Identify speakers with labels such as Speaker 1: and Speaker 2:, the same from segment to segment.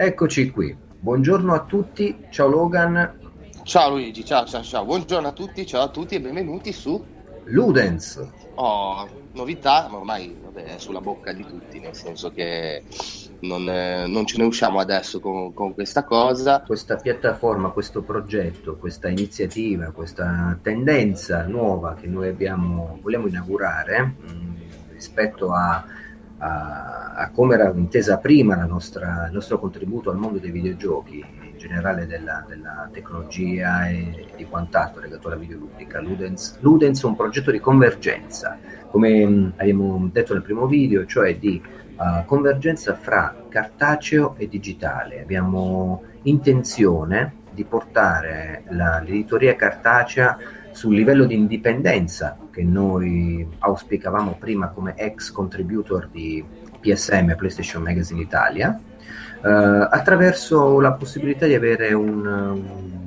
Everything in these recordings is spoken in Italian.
Speaker 1: Eccoci qui. Buongiorno a tutti. Ciao Logan.
Speaker 2: Ciao Luigi, ciao ciao ciao. Buongiorno a tutti, ciao a tutti e benvenuti su
Speaker 1: Ludens.
Speaker 2: Oh, novità, ma ormai vabbè, è sulla bocca di tutti, nel senso che non, eh, non ce ne usciamo adesso con, con, questa cosa.
Speaker 1: Questa piattaforma, questo progetto, questa iniziativa, questa tendenza nuova che noi abbiamo, vogliamo inaugurare mh, mm, rispetto a a, a come era intesa prima nostra, il nostro contributo al mondo dei videogiochi, in generale della, della tecnologia e di quant'altro legato alla videoludica. Ludens, Ludens è un progetto di convergenza, come mh, abbiamo detto nel primo video, cioè di uh, convergenza fra cartaceo e digitale. Abbiamo intenzione di portare la, l'editoria cartacea sul livello di indipendenza che noi auspicavamo prima come ex contributor di PSM PlayStation Magazine Italia, eh, attraverso la possibilità di avere un, un,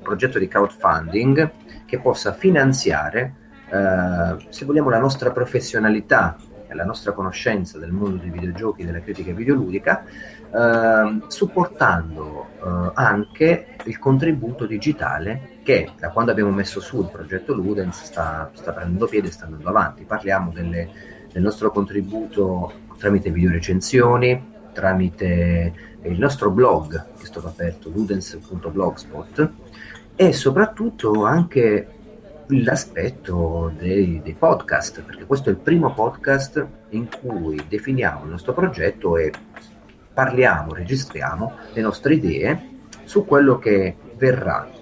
Speaker 1: progetto di crowdfunding che possa finanziare, eh, se vogliamo, la nostra professionalità e la nostra conoscenza del mondo dei videogiochi e della critica videoludica, eh, supportando anche il contributo digitale che da quando abbiamo messo su il progetto Ludens sta, sta prendendo piede e sta andando avanti. Parliamo delle, del nostro contributo tramite video recensioni, tramite il nostro blog che è stato aperto, ludens.blogspot, e soprattutto anche l'aspetto dei, dei, podcast, perché questo è il primo podcast in cui definiamo il nostro progetto e parliamo, registriamo le nostre idee su quello che verrà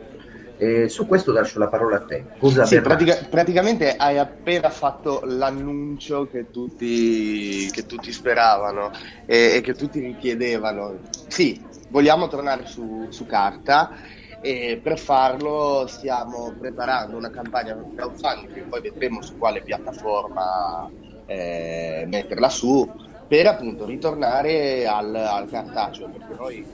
Speaker 1: eh, su questo lascio la parola a te.
Speaker 2: Sì, pratica- praticamente hai appena fatto l'annuncio che tutti, che tutti speravano e, e, che tutti richiedevano. Sì, vogliamo tornare su, su carta e per farlo stiamo preparando una campagna di crowdfunding che poi vedremo su quale piattaforma eh, metterla su per appunto ritornare al, al cartaceo perché noi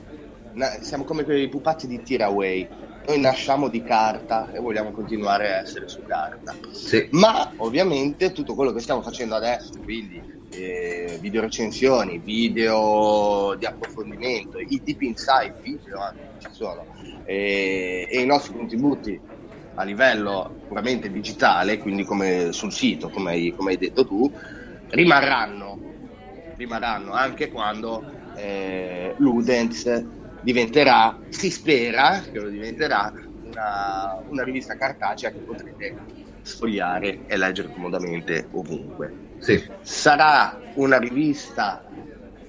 Speaker 2: siamo come quei pupazzi di Tiraway noi nasciamo di carta e vogliamo continuare a essere su carta. Sì. Ma ovviamente tutto quello che stiamo facendo adesso, quindi eh, video recensioni, video di approfondimento, i deep inside video anche ci sono, e, e i nostri contributi a livello puramente digitale, quindi come sul sito, come hai, come hai detto tu, rimarranno, rimarranno anche quando eh, Ludens diventerà, si spera che lo diventerà, una, una rivista cartacea che potrete sfogliare e leggere comodamente ovunque. Sì. Sarà una rivista,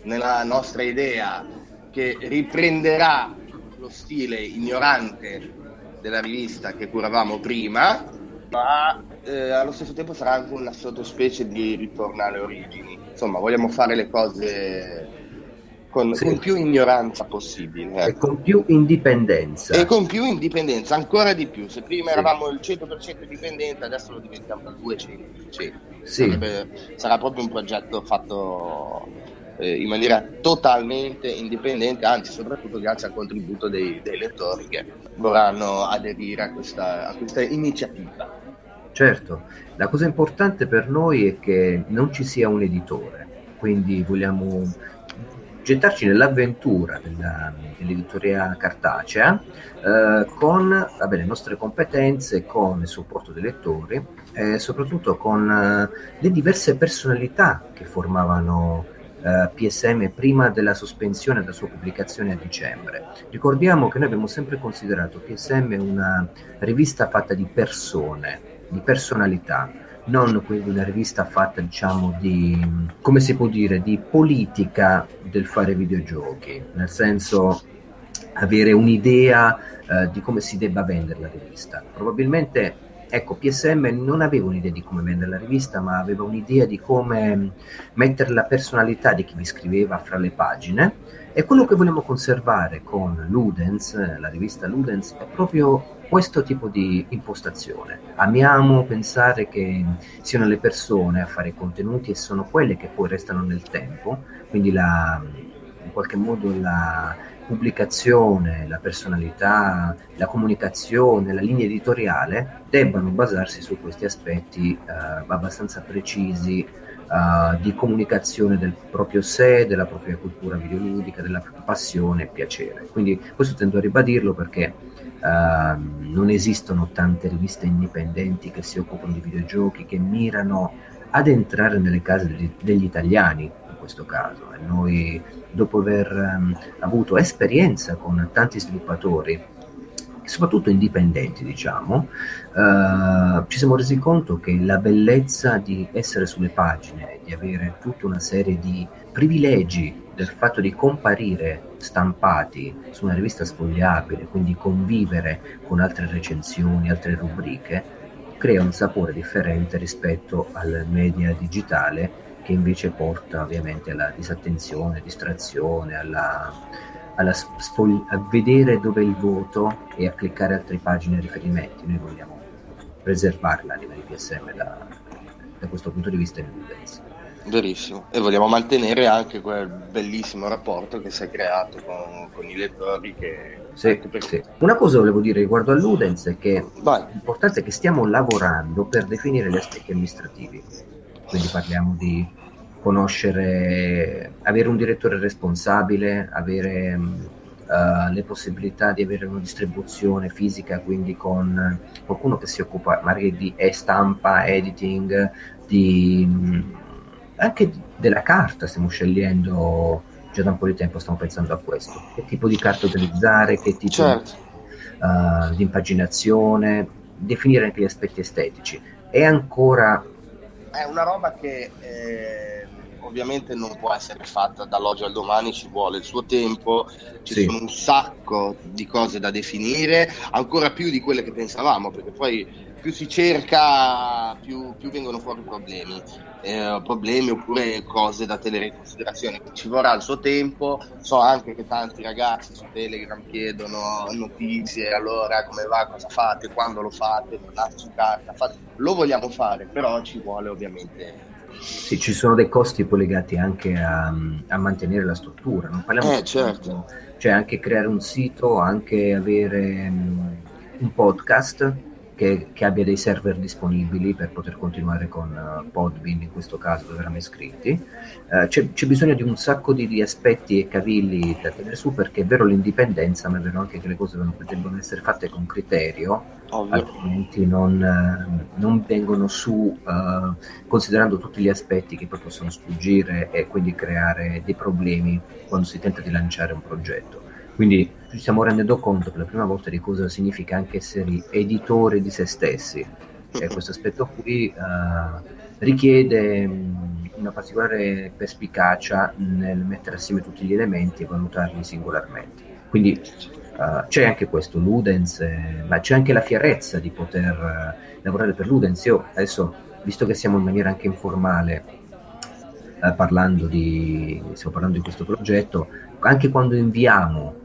Speaker 2: nella nostra idea, che riprenderà lo stile ignorante della rivista che curavamo prima, ma eh, allo stesso tempo sarà anche una sottospecie di ritorno alle origini. Insomma, vogliamo fare le cose con, sì. con più ignoranza possibile.
Speaker 1: Ecco. E con più indipendenza.
Speaker 2: E con più indipendenza, ancora di più. Se prima sì. eravamo il 100% indipendente, adesso lo diventiamo al 200%. Sì. Sarebbe, sarà proprio un progetto fatto eh, in maniera totalmente indipendente, anzi soprattutto grazie al contributo dei, dei lettori che vorranno aderire a questa, a questa iniziativa.
Speaker 1: Certo, la cosa importante per noi è che non ci sia un editore, quindi vogliamo gettarci nell'avventura della, dell'editoria cartacea eh, con vabbè, le nostre competenze, con il supporto dei lettori e soprattutto con eh, le diverse personalità che formavano eh, PSM prima della sospensione della sua pubblicazione a dicembre. Ricordiamo che noi abbiamo sempre considerato PSM una rivista fatta di persone, di personalità non quindi una rivista fatta diciamo di come si può dire di politica del fare videogiochi. Nel senso avere un'idea eh, di come si debba vendere la rivista. Probabilmente ecco PSM non aveva un'idea di come vendere la rivista ma aveva un'idea di come mettere la personalità di chi vi scriveva fra le pagine. E quello che vogliamo conservare con Ludens la rivista Ludens è proprio questo tipo di impostazione. Amiamo pensare che siano le persone a fare i contenuti e sono quelle che poi restano nel tempo, quindi la, in qualche modo la pubblicazione, la personalità, la comunicazione, la linea editoriale debbano basarsi su questi aspetti eh, abbastanza precisi uh, di comunicazione del proprio sé, della propria cultura videoludica, della propria passione e piacere. Quindi questo tendo a ribadirlo perché uh, non esistono tante riviste indipendenti che si occupano di videogiochi, che mirano ad entrare nelle case degli, degli italiani in questo caso. E noi, dopo aver um, avuto esperienza con tanti sviluppatori, soprattutto indipendenti, diciamo, eh, ci siamo resi conto che la bellezza di essere sulle pagine, di avere tutta una serie di privilegi del fatto di comparire stampati su una rivista sfogliabile, quindi convivere con altre recensioni, altre rubriche, crea un sapore differente rispetto al media digitale che invece porta ovviamente alla disattenzione, distrazione, alla, sfog- a vedere dove è il voto e a cliccare altre pagine e riferimenti. Noi vogliamo preservare l'anima di PSM da, da questo punto di vista in evidenza.
Speaker 2: Verissimo, e vogliamo mantenere anche quel bellissimo rapporto che si è creato con, con i lettori. Che...
Speaker 1: Sì, sì. Una cosa volevo dire riguardo a Ludens è che Vai. l'importante è che stiamo lavorando per definire gli aspetti amministrativi, quindi parliamo di conoscere, avere un direttore responsabile, avere uh, le possibilità di avere una distribuzione fisica, quindi con qualcuno che si occupa magari di stampa, editing, di, anche di, della carta stiamo scegliendo già da un po' di tempo stiamo pensando a questo che tipo di carta utilizzare che tipo certo. uh, di impaginazione definire anche gli aspetti estetici è ancora
Speaker 2: è una roba che eh ovviamente non può essere fatta dall'oggi al domani, ci vuole il suo tempo, ci sì. sono un sacco di cose da definire, ancora più di quelle che pensavamo, perché poi più si cerca, più, più vengono fuori problemi, eh, problemi oppure cose da tenere in considerazione. Ci vorrà il suo tempo, so anche che tanti ragazzi su Telegram chiedono notizie, allora come va, cosa fate, quando lo fate, tornate su carta, fate... lo vogliamo fare, però ci vuole ovviamente
Speaker 1: sì, ci sono dei costi poi legati anche a, a mantenere la struttura. Non parliamo
Speaker 2: eh, certo.
Speaker 1: cioè anche creare un sito, anche avere um, un podcast che, che, abbia dei server disponibili per poter continuare con uh, Podbean in questo caso dove erano iscritti. Uh, c'è, c'è, bisogno di un sacco di, di, aspetti e cavilli da tenere su perché è vero l'indipendenza, ma è vero anche che le cose devono, essere fatte con criterio, Ovvio. altrimenti non, uh, non, vengono su considerando tutti gli aspetti che poi possono sfuggire e quindi creare dei problemi quando si tenta di lanciare un progetto. Quindi ci stiamo rendendo conto per la prima volta di cosa significa anche essere editori di se stessi. E questo aspetto qui uh, richiede um, una particolare perspicacia nel mettere assieme tutti gli elementi e valutarli singolarmente. Quindi uh, c'è anche questo, Ludens, eh, ma c'è anche la fierezza di poter uh, lavorare per Ludens. Io adesso, visto che siamo in maniera anche informale, parlando di, stiamo parlando di questo progetto, anche quando inviamo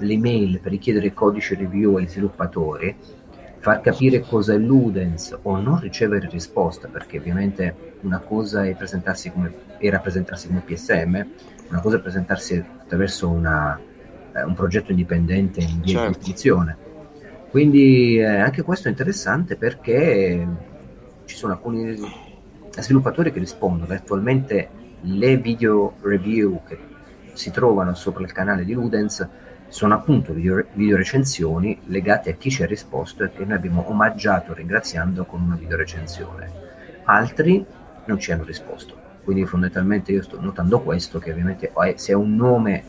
Speaker 1: le mail per richiedere codice review agli sviluppatori, far capire cosa è Ludens o non ricevere risposta, perché ovviamente una cosa è presentarsi come, era presentarsi come PSM, una cosa è presentarsi attraverso una, eh, un progetto indipendente in via certo. di istituzione. Quindi eh, anche questo è interessante perché ci sono alcuni sviluppatori che rispondono. Attualmente le video review che si trovano sopra il canale di Ludens sono appunto video, video recensioni legate a chi ci ha risposto e che noi abbiamo omaggiato ringraziando con una video recensione. Altri non ci hanno risposto. Quindi fondamentalmente io sto notando questo, che ovviamente se un nome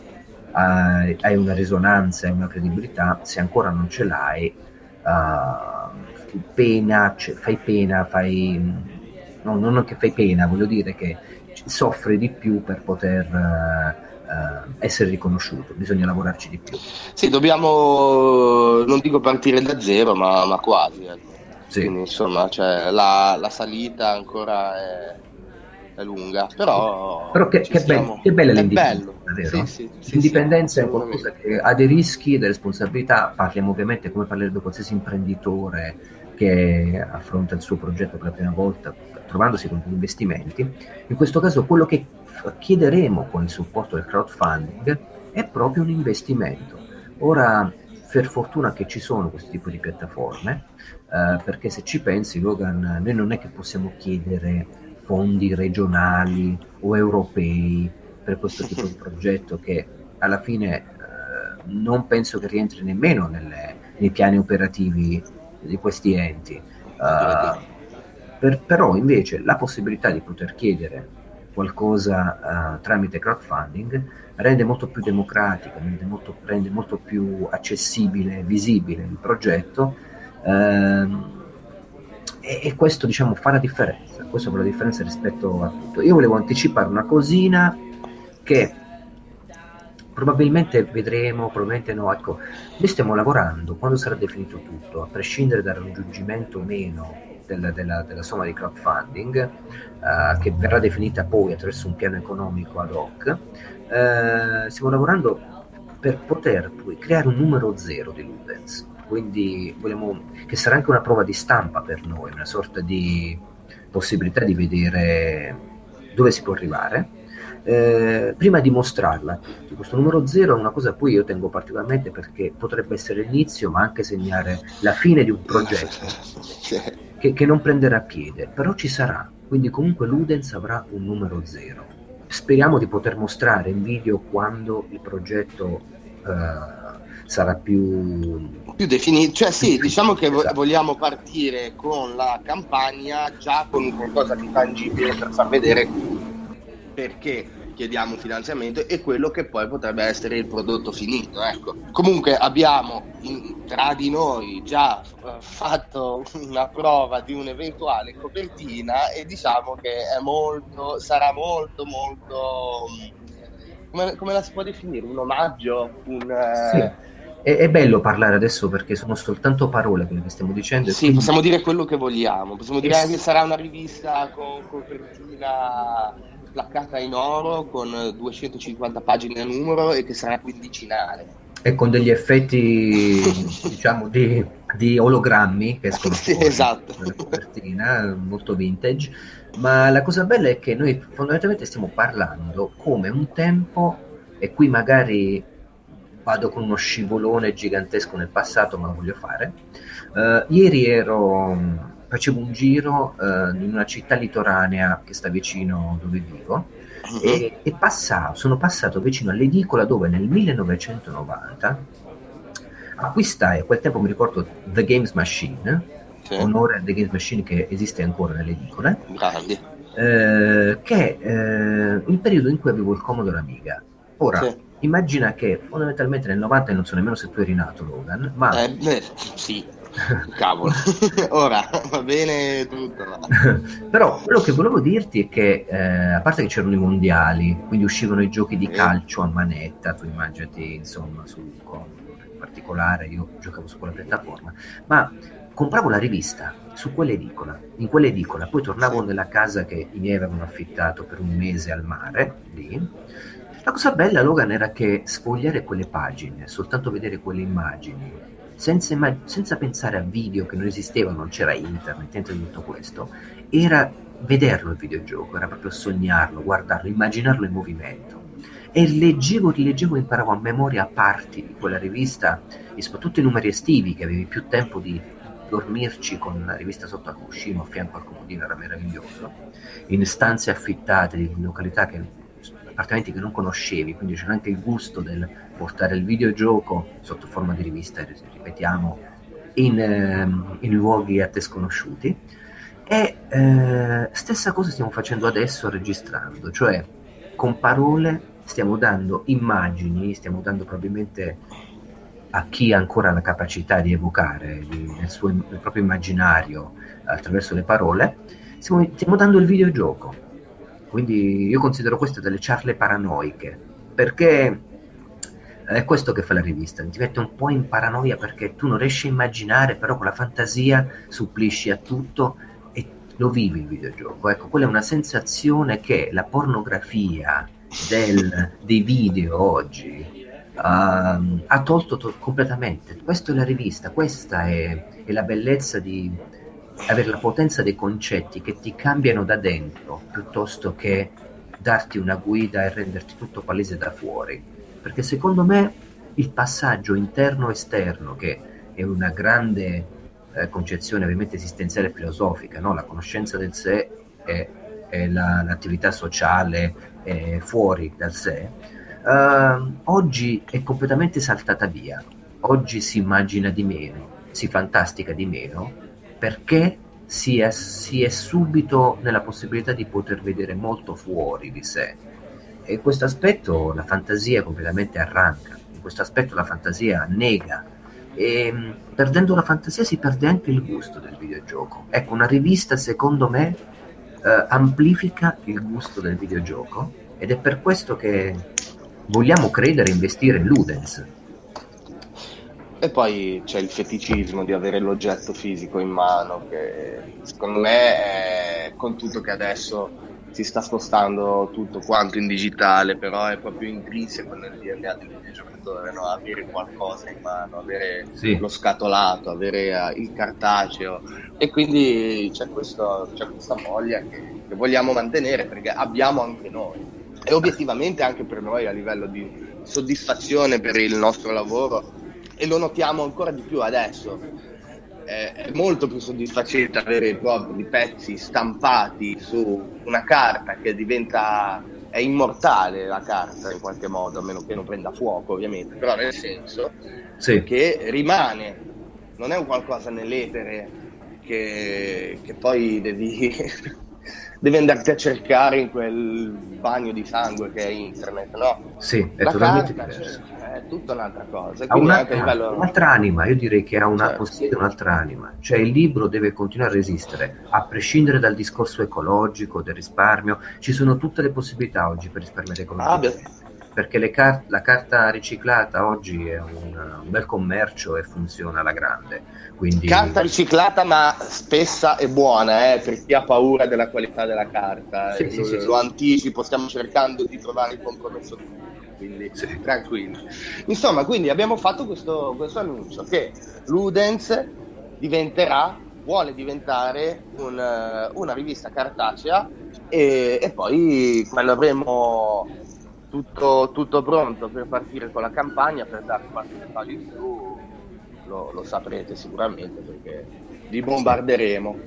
Speaker 1: hai, hai una risonanza e una credibilità, se ancora non ce l'hai, uh, pena, cioè, fai pena, fai... No, non che fai pena, voglio dire che soffri di più per poter... Uh, essere riconosciuto, bisogna lavorarci di più.
Speaker 2: Sì, dobbiamo, non dico partire da zero, ma, ma quasi. Ecco. Sì. Quindi, insomma, cioè, la, la, salita ancora è, è lunga, però...
Speaker 1: Però che, che, stiamo... be- che bella è l'indipendenza, vero? Sì, sì, l'indipendenza è qualcosa che ha dei rischi, delle responsabilità, parliamo ovviamente come parlerebbe qualsiasi imprenditore che affronta il suo progetto per la prima volta, trovandosi con degli investimenti. In questo caso quello che chiederemo con il supporto del crowdfunding è proprio un investimento. Ora, per fortuna che ci sono questo tipo di piattaforme, eh, perché se ci pensi, Logan, noi non è che possiamo chiedere fondi regionali o europei per questo tipo di progetto che alla fine eh, non penso che rientri nemmeno nelle, nei piani operativi di questi enti. Uh, per, però invece la possibilità di poter chiedere qualcosa uh, tramite crowdfunding rende molto più democratica, rende molto, rende molto più accessibile, visibile il progetto uh, e, e, questo diciamo fa la differenza, questo fa la differenza rispetto a tutto. Io volevo anticipare una cosina che probabilmente vedremo, probabilmente no, ecco, noi stiamo lavorando quando sarà definito tutto, a prescindere dal raggiungimento o meno della, della, della somma di crowdfunding, uh, che verrà definita poi attraverso un piano economico ad hoc, uh, stiamo lavorando per poter poi creare un numero zero di Ludens, quindi vogliamo, che sarà anche una prova di stampa per noi, una sorta di possibilità di vedere dove si può arrivare eh, prima di mostrarla a tutti. Questo numero zero è una cosa a cui io tengo particolarmente perché potrebbe essere l'inizio, ma anche segnare la fine di un progetto che, che non prenderà piede, però ci sarà. Quindi comunque Ludens avrà un numero zero. Speriamo di poter mostrare in video quando il progetto uh, sarà più,
Speaker 2: più definito. Cioè sì, diciamo che esatto. vogliamo partire con la campagna già con qualcosa di tangibile per far vedere perché chiediamo finanziamento e quello che poi potrebbe essere il prodotto finito. Ecco. Comunque abbiamo in, tra di noi già uh, fatto una prova di un'eventuale copertina e diciamo che molto, sarà molto molto... Come, come, la si può definire? Un omaggio? Un, uh...
Speaker 1: sì. È, è, bello parlare adesso perché sono soltanto parole quello che stiamo dicendo.
Speaker 2: Sì, quindi... possiamo dire quello che vogliamo. Possiamo dire che sarà una rivista con copertina placcata in oro con 250 pagine a numero e che sarà quindicinale.
Speaker 1: E con degli effetti, diciamo, di, di, ologrammi che escono
Speaker 2: sì, esatto.
Speaker 1: dalla copertina, molto vintage. Ma la cosa bella è che noi fondamentalmente stiamo parlando come un tempo, e qui magari vado con uno scivolone gigantesco nel passato, ma lo voglio fare. Uh, ieri ero facevo un giro uh, in una città litoranea che sta vicino dove vivo uh-huh. e, e passavo, sono passato vicino all'edicola dove nel 1990 acquistai, a quel tempo mi ricordo The Games Machine, sì. onore a The Games Machine che esiste ancora nelle edicole, eh, che è eh, il periodo in cui avevo il Commodore Amiga. Ora, sì. immagina che fondamentalmente nel 90, non so nemmeno se tu eri nato Logan, ma...
Speaker 2: Eh, beh, sì Cavolo, ora va bene tutto.
Speaker 1: Però quello che volevo dirti è che, eh, a parte che c'erano i mondiali, quindi uscivano i giochi di calcio a manetta, tu immaginati insomma su in particolare, io giocavo su quella piattaforma, ma compravo la rivista su quell'edicola, in quell'edicola, poi tornavo nella casa che i miei avevano affittato per un mese al mare, lì. La cosa bella, Logan, era che sfogliare quelle pagine, soltanto vedere quelle immagini, senza, immag- senza pensare a video che non esistevano, non c'era internet, niente di tutto questo, era vederlo il videogioco, era proprio sognarlo, guardarlo, immaginarlo in movimento. E leggevo, rileggevo, imparavo a memoria parti di quella rivista, e soprattutto i numeri estivi, che avevi più tempo di dormirci con la rivista sotto al cuscino a fianco al comodino, era meraviglioso, in stanze affittate, in località che appartamenti che non conoscevi, quindi c'era anche il gusto del portare il videogioco sotto forma di rivista, ripetiamo, in, ehm, in luoghi a te sconosciuti. E eh, stessa cosa stiamo facendo adesso registrando, cioè con parole stiamo dando immagini, stiamo dando probabilmente a chi ha ancora la capacità di evocare nel, suo, nel proprio immaginario attraverso le parole, stiamo, stiamo dando il videogioco quindi io considero queste delle ciarle paranoiche, perché è questo che fa la rivista, ti mette un po' in paranoia perché tu non riesci a immaginare, però con la fantasia supplisci a tutto e lo vivi il videogioco. Ecco, quella è una sensazione che la pornografia del, dei video oggi uh, ha tolto to- completamente. Questa è la rivista, questa è, è la bellezza di, avere la potenza dei concetti che ti cambiano da dentro piuttosto che darti una guida e renderti tutto palese da fuori. Perché secondo me il passaggio interno-esterno, che è una grande eh, concezione ovviamente esistenziale e filosofica, no? la conoscenza del sé è e la, l'attività sociale eh, fuori dal sé, uh, oggi è completamente saltata via. Oggi si immagina di meno, si fantastica di meno, perché si è, si è subito nella possibilità di poter vedere molto fuori di sé. E in questo aspetto la fantasia completamente arranca, in questo aspetto la fantasia nega e perdendo la fantasia si perde anche il gusto del videogioco. Ecco, una rivista secondo me eh, amplifica il gusto del videogioco ed è per questo che vogliamo credere e investire in Ludens.
Speaker 2: E poi c'è il feticismo di avere l'oggetto fisico in mano che secondo me è, con tutto che adesso si sta spostando tutto quanto in digitale, però è proprio intrinseco nel DNA del videogiocatore, no? avere qualcosa in mano, avere sì. lo scatolato, avere uh, il cartaceo e quindi c'è, questo, c'è questa voglia che, che, vogliamo mantenere perché abbiamo anche noi e obiettivamente anche per noi a livello di soddisfazione per il nostro lavoro e lo notiamo ancora di più adesso è molto più soddisfacente avere i propri pezzi stampati su una carta che diventa è immortale la carta in qualche modo, a meno che non prenda fuoco ovviamente, però nel senso sì. che rimane, non è un qualcosa nell'etere che, che poi devi, devi andarti a cercare in quel bagno di sangue che è internet, no?
Speaker 1: Sì, è la totalmente
Speaker 2: carta,
Speaker 1: diverso.
Speaker 2: Cioè, è tutta un'altra cosa.
Speaker 1: Ha una, livello... un'altra anima, io direi che ha una, certo. possiede un'altra anima, cioè il libro deve continuare a resistere, a prescindere dal discorso ecologico, del risparmio, ci sono tutte le possibilità oggi per risparmiare ecologico. Ah, perché car- la carta riciclata oggi è un, un, bel commercio e funziona alla grande. Quindi...
Speaker 2: Carta riciclata ma spessa e buona, eh, per chi ha paura della qualità della carta. Sì, lo, sì, lo sì. anticipo, stiamo cercando di trovare il compromesso quindi sì. tranquilli. Insomma, quindi abbiamo fatto questo, questo annuncio che Ludens diventerà, vuole diventare un, una rivista cartacea e, e, poi quando avremo tutto, tutto, pronto per partire con la campagna, per dare qualche dettaglio in più, lo, lo saprete sicuramente perché vi bombarderemo.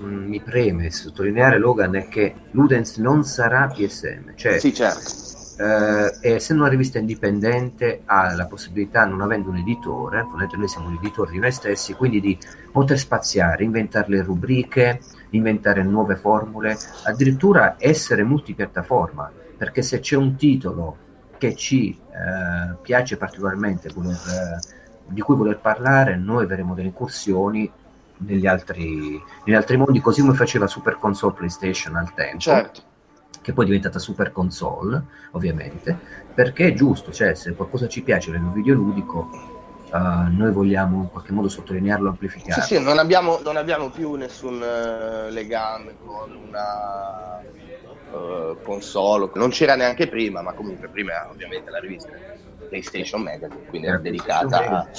Speaker 1: Mm, mi preme sottolineare Logan è che Ludens non sarà PSM cioè
Speaker 2: sì certo.
Speaker 1: eh, essendo una rivista indipendente ha la possibilità, non avendo un editore, noi siamo un editore di noi stessi, quindi di poter spaziare, inventare le rubriche, inventare nuove formule, addirittura essere multipiattaforma, perché se c'è un titolo che ci eh, piace particolarmente voler, eh, di cui voler parlare, noi avremo delle incursioni negli altri, negli altri mondi, così come faceva Super Console PlayStation al tempo.
Speaker 2: Certo
Speaker 1: che poi è diventata super console, ovviamente, perché è giusto, cioè se qualcosa ci piace nel videoludico, uh, noi vogliamo in qualche modo sottolinearlo, amplificarlo.
Speaker 2: Sì, sì, non abbiamo, non abbiamo più nessun uh, legame con una uh, console, non c'era neanche prima, ma comunque prima ovviamente la rivista PlayStation Magazine, quindi era dedicata a,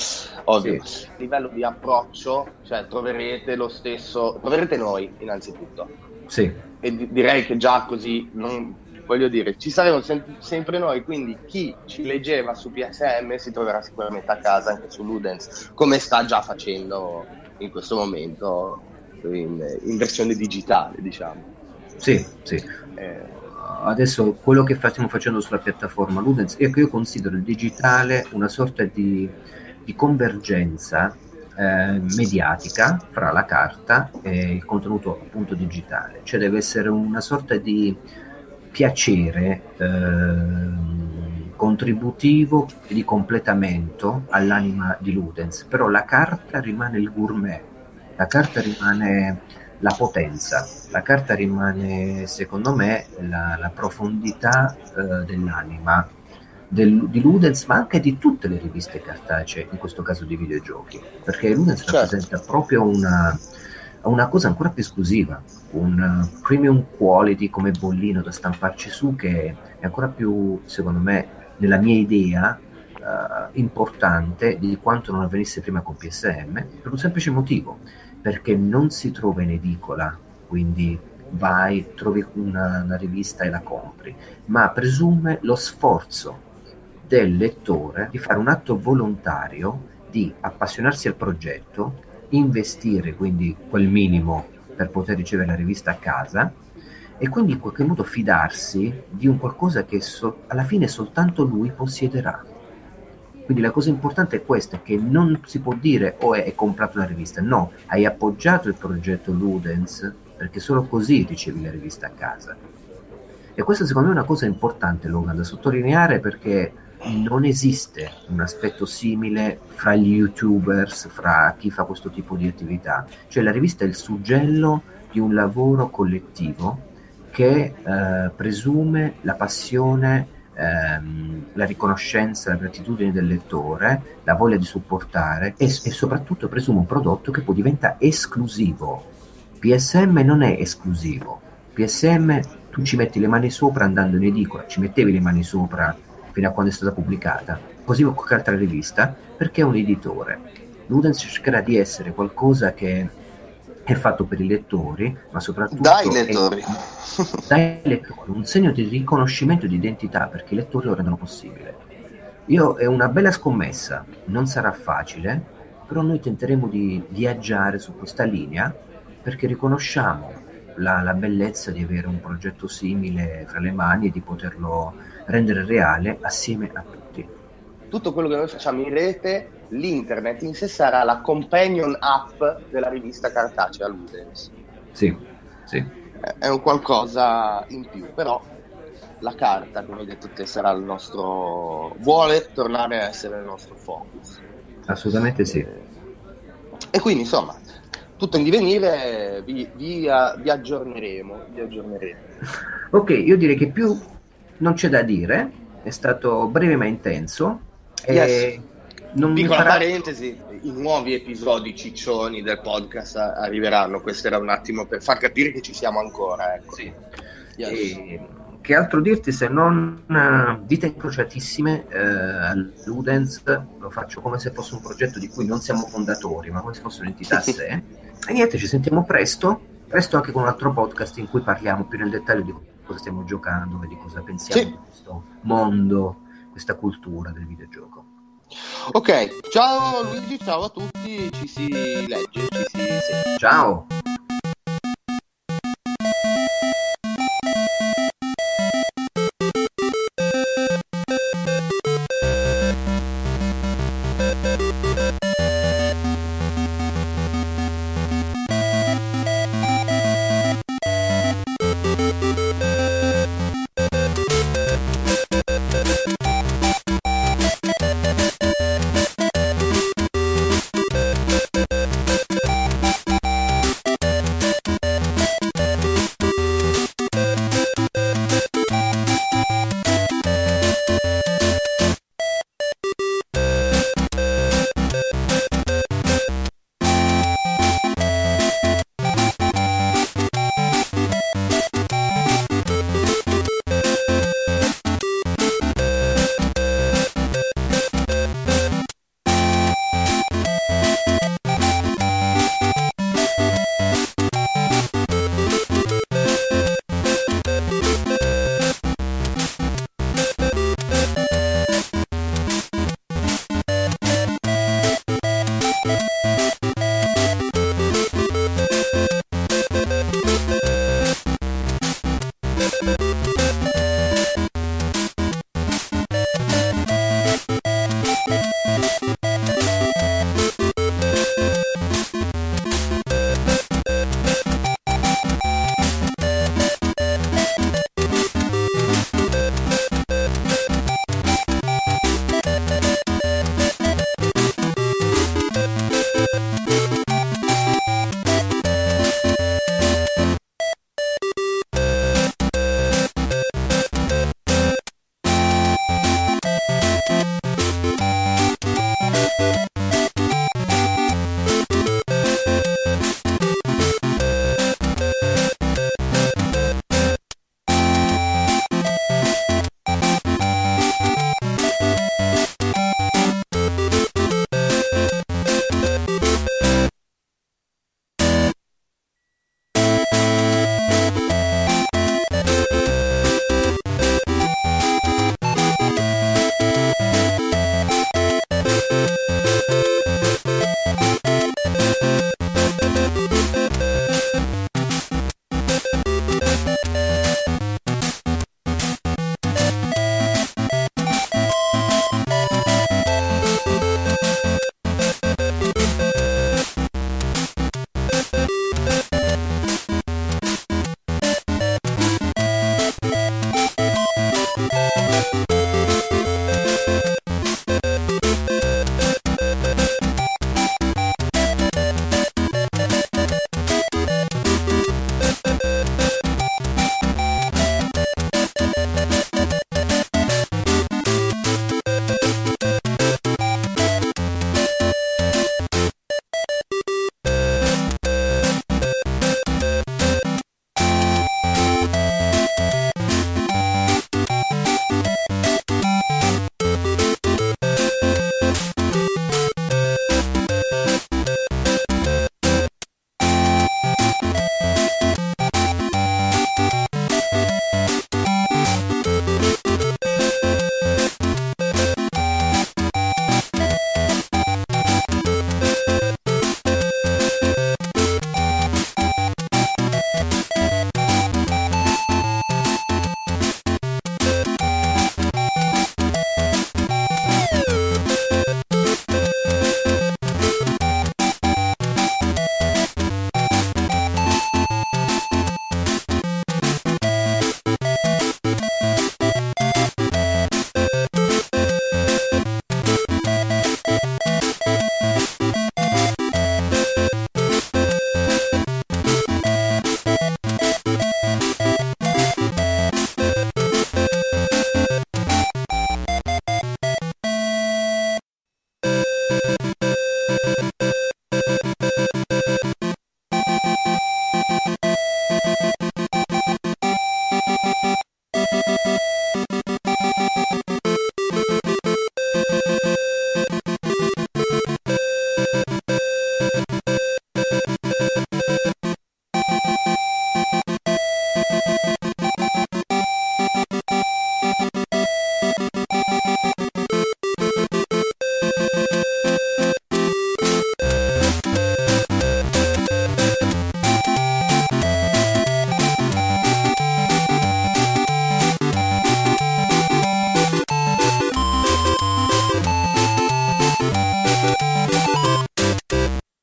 Speaker 2: ovvio, sì. a livello di approccio, cioè troverete lo stesso, troverete noi innanzitutto
Speaker 1: sì.
Speaker 2: E di- direi che già così, non, voglio dire, ci saremo sem- sempre noi, quindi chi ci leggeva su PSM si troverà sicuramente a casa anche su Ludens, come sta già facendo in questo momento in, in versione digitale, diciamo.
Speaker 1: Sì, sì. Eh, Adesso quello che stiamo facendo sulla piattaforma Ludens è che io considero il digitale una sorta di, di convergenza eh, mediatica fra la carta e il contenuto appunto digitale, cioè deve essere una sorta di piacere eh, contributivo e di completamento all'anima di Ludens, però la carta rimane il gourmet, la carta rimane la potenza, la carta rimane secondo me la, la profondità eh, dell'anima del, di Ludens, ma anche di tutte le riviste cartacee, in questo caso di videogiochi, perché Ludens certo. rappresenta proprio una, una cosa ancora più esclusiva, un premium quality come bollino da stamparci su che è ancora più, secondo me, nella mia idea, uh, importante di quanto non avvenisse prima con PSM, per un semplice motivo, perché non si trova in edicola, quindi vai, trovi una, una rivista e la compri, ma presume lo sforzo del lettore di fare un atto volontario di appassionarsi al progetto, investire quindi quel minimo per poter ricevere la rivista a casa e quindi in qualche modo fidarsi di un qualcosa che so- alla fine soltanto lui possiederà. Quindi la cosa importante è questa, che non si può dire o oh, hai comprato la rivista, no, hai appoggiato il progetto Ludens perché solo così ricevi la rivista a casa. E questa secondo me è una cosa importante, Logan, da sottolineare perché non esiste un aspetto simile fra gli youtubers, fra chi fa questo tipo di attività. Cioè la rivista è il suggello di un lavoro collettivo che eh, presume la passione, ehm, la riconoscenza, la gratitudine del lettore, la voglia di supportare e, e soprattutto presume un prodotto che poi diventa esclusivo. PSM non è esclusivo. PSM tu ci metti le mani sopra andando in edicola, ci mettevi le mani sopra fino a quando è stata pubblicata, così con altra rivista, perché è un editore. Ludens cercherà di essere qualcosa che è fatto per i lettori, ma soprattutto
Speaker 2: dai lettori. È,
Speaker 1: dai lettori, un segno di riconoscimento di identità perché i lettori lo rendono possibile. Io è una bella scommessa, non sarà facile, però noi tenteremo di viaggiare su questa linea perché riconosciamo la, la bellezza di avere un progetto simile fra le mani e di poterlo rendere reale assieme a tutti.
Speaker 2: Tutto quello che noi facciamo in rete l'internet in sé sarà la companion app della rivista cartacea Ludens.
Speaker 1: Sì, sì.
Speaker 2: È un qualcosa in più, però la carta, come hai detto te, sarà il nostro... vuole tornare a essere il nostro focus.
Speaker 1: Assolutamente sì.
Speaker 2: E quindi, insomma, tutto in divenire, vi, vi, vi, aggiorneremo, vi aggiorneremo.
Speaker 1: Ok, io direi che più non c'è da dire, è stato breve ma intenso.
Speaker 2: Yes. E non Piccola farà... parentesi, i nuovi episodi ciccioni del podcast arriveranno, questo era un attimo per far capire che ci siamo ancora. Ecco. Sì.
Speaker 1: Yes. E, che altro dirti se non uh, dita incrociatissime uh, al Ludens, lo faccio come se fosse un progetto di cui non siamo fondatori, ma come se fosse un'entità a sé. e niente, ci sentiamo presto, presto anche con un altro podcast in cui parliamo più nel dettaglio di cosa stiamo giocando e di cosa pensiamo sì. di questo mondo, questa cultura del videogioco.
Speaker 2: Ok, ciao Luigi, ciao a tutti, ci si legge, ci si sente.
Speaker 1: Ciao!